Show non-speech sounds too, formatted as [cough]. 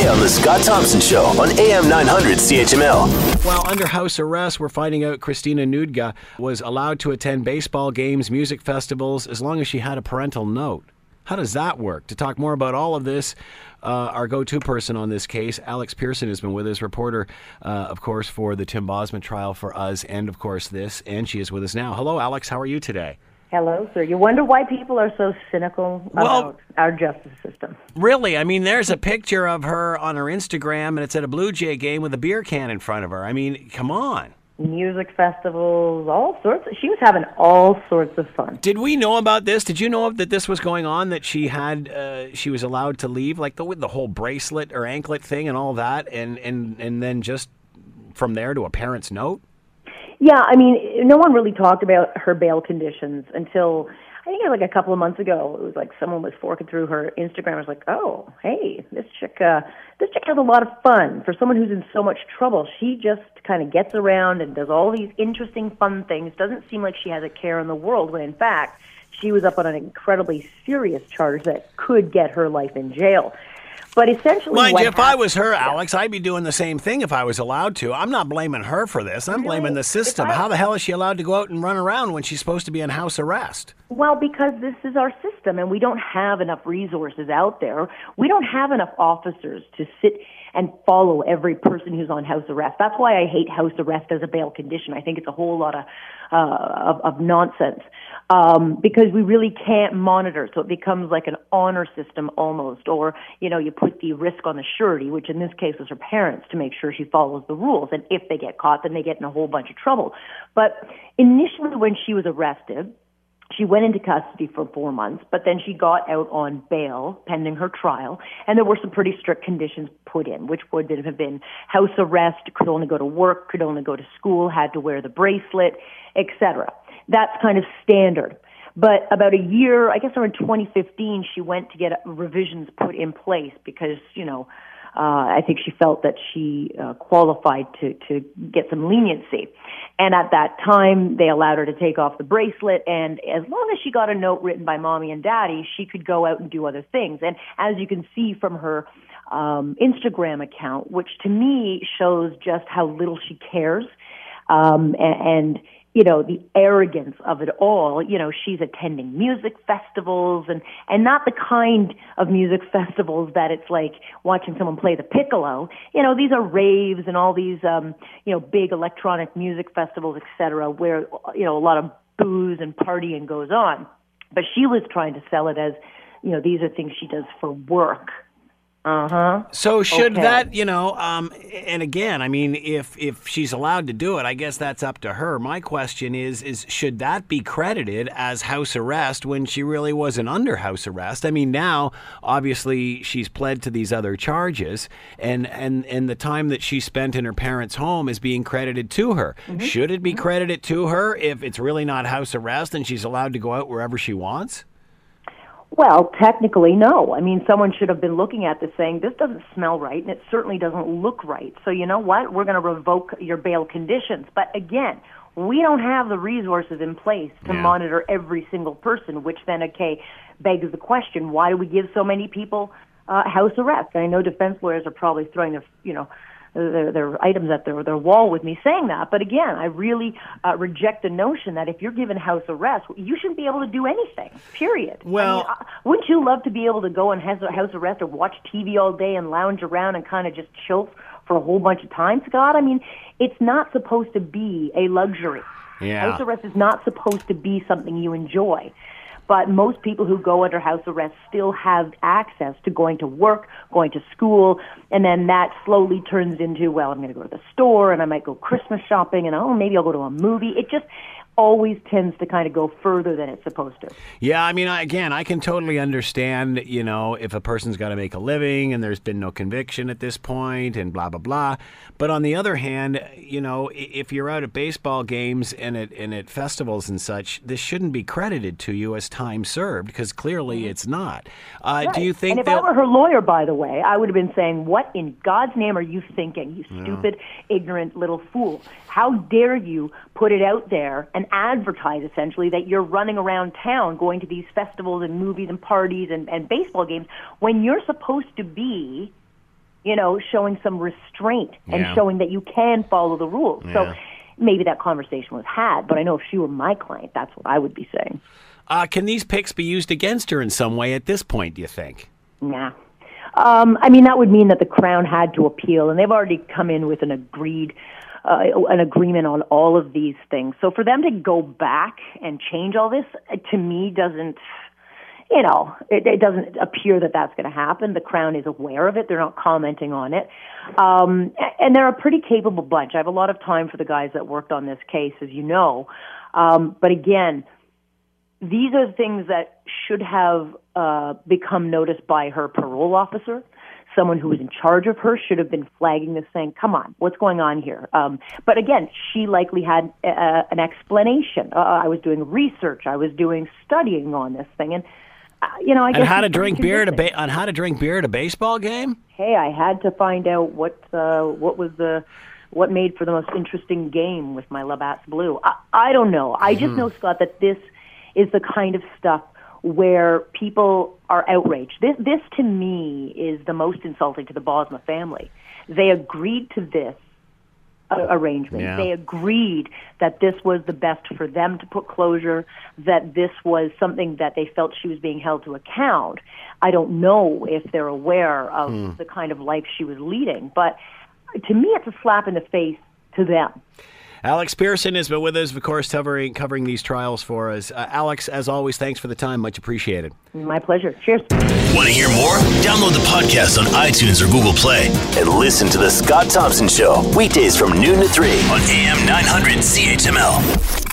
today on The Scott Thompson Show on AM 900 CHML. While under house arrest, we're finding out Christina Noudga was allowed to attend baseball games, music festivals, as long as she had a parental note. How does that work? To talk more about all of this, uh, our go to person on this case, Alex Pearson, has been with us, reporter, uh, of course, for the Tim Bosma trial for us, and of course, this. And she is with us now. Hello, Alex. How are you today? Hello, sir. You wonder why people are so cynical Well- about our justice system. Really? I mean, there's a picture of her on her Instagram, and it's at a Blue Jay game with a beer can in front of her. I mean, come on. Music festivals, all sorts. Of, she was having all sorts of fun. Did we know about this? Did you know that this was going on? That she had, uh, she was allowed to leave, like the the whole bracelet or anklet thing and all that, and and and then just from there to a parent's note. Yeah, I mean, no one really talked about her bail conditions until I think like a couple of months ago. It was like someone was forking through her Instagram. I was like, oh, hey, this chick, uh, this chick has a lot of fun. For someone who's in so much trouble, she just kind of gets around and does all these interesting, fun things. Doesn't seem like she has a care in the world. When in fact, she was up on an incredibly serious charge that could get her life in jail. But essentially, Mind you, if I was her, Alex, I'd be doing the same thing if I was allowed to. I'm not blaming her for this. I'm blaming the system. I- How the hell is she allowed to go out and run around when she's supposed to be in house arrest? Well, because this is our system and we don't have enough resources out there. We don't have enough officers to sit and follow every person who's on house arrest. That's why I hate house arrest as a bail condition. I think it's a whole lot of, uh, of, of nonsense. Um, because we really can't monitor. So it becomes like an honor system almost. Or, you know, you put the risk on the surety, which in this case was her parents to make sure she follows the rules. And if they get caught, then they get in a whole bunch of trouble. But initially when she was arrested, she went into custody for four months, but then she got out on bail pending her trial, and there were some pretty strict conditions put in, which would have been house arrest, could only go to work, could only go to school, had to wear the bracelet, etc. That's kind of standard. But about a year, I guess around 2015, she went to get revisions put in place because, you know, uh, I think she felt that she uh, qualified to, to get some leniency. And at that time, they allowed her to take off the bracelet. And as long as she got a note written by mommy and daddy, she could go out and do other things. And as you can see from her um, Instagram account, which to me shows just how little she cares, um, and, and you know the arrogance of it all you know she's attending music festivals and and not the kind of music [laughs] festivals that it's like watching someone play the piccolo. You know these are raves and all these um you know big electronic music festivals etc where you know a lot of booze and partying goes on. But she was trying to sell it as you know these are things she does for work uh-huh So should Okay. that, you know, um, and again, I mean, if if she's allowed to do it, I guess that's up to her. My question is, is should that be credited as house arrest when she really wasn't under house arrest? I mean, now obviously she's pled to these other charges, and and and the time that she spent in her parents' home is being credited to her. Should it be credited to her if it's really not house arrest and she's allowed to go out wherever she wants? Well, technically, no. I mean, someone should have been looking at this saying, this doesn't smell right, and it certainly doesn't look right. So, you know what? We're going to revoke your bail conditions. But again, we don't have the resources in place to Yeah. monitor every single person, which then, okay, begs the question why do we give so many people uh, house arrest? And I know defense lawyers are probably throwing their, you know, their, their items at their, their wall with me saying that. But again, I really uh, reject the notion that if you're given house arrest, you shouldn't be able to do anything, period. I Well- mean, uh, wouldn't you love to be able to go on house, house arrest or watch TV all day and lounge around and kind of just chill for a whole bunch of time, Scott? I mean, it's not supposed to be a luxury. Yeah. House arrest is not supposed to be something you enjoy. But most people who go under house arrest still have access to going to work, going to school, and then that slowly turns into, well, I'm going to go to the store and I might go Christmas shopping and oh, maybe I'll go to a movie. It just always tends to kind of go further than it's supposed to. Yeah, I mean, I, again, I can totally understand, you know, if a person's got to make a living and there's been no conviction at this point and blah, blah, blah. But on the other hand, you know, if you're out at baseball games and at, and at festivals and such, this shouldn't be credited to you as time served because clearly it's not. Uh, Do you think Mm-hmm. And if I they'll. were her lawyer, by the way, I would have been saying, "What in God's name are you thinking, you stupid, ignorant little fool? How dare you put it out there and advertise essentially that you're running around town going to these festivals and movies and parties and, and baseball games when you're supposed to be you know, showing some restraint and Yeah. showing that you can follow the rules. Yeah. So maybe that conversation was had, but I know if she were my client, that's what I would be saying. Uh, can these picks be used against her in some way at this point? Do you think? Nah. Um, I mean, that would mean that the Crown had to appeal, and they've already come in with an agreed, uh, an agreement on all of these things. So for them to go back and change all this, uh, to me, doesn't, you know, it, it doesn't appear that that's going to happen. The Crown is aware of it; they're not commenting on it, um, and they're a pretty capable bunch. I have a lot of time for the guys that worked on this case, as you know. Um, but again, these are things that should have uh, become noticed by her parole officer. Someone who was in charge of her should have been flagging this, saying, "Come on, what's going on here?" Um, but again, she likely had uh, an explanation. Uh, I was doing research. I was doing studying on this thing, and uh, you know, I guess And how to drink beer at a ba- on how to drink beer at a baseball game? Hey, I had to find out what uh, what was the what made for the most interesting game with my Labatt's Blue. I, I don't know. I just know, Scott, that this is the kind of stuff where people are outraged. This, this to me is the most insulting to the Bosma family. They agreed to this uh, arrangement. Yeah. They agreed that this was the best for them to put closure, that this was something that they felt she was being held to account. I don't know if they're aware of the kind of life she was leading, but to me, it's a slap in the face to them. Alex Pearson has been with us, of course, covering covering these trials for us. Uh, Alex, as always, thanks for the time. Much appreciated. My pleasure. Cheers. Want to hear more? Download the podcast on iTunes or Google Play and listen to The Scott Thompson Show weekdays from noon to 3 on AM 900 CHML.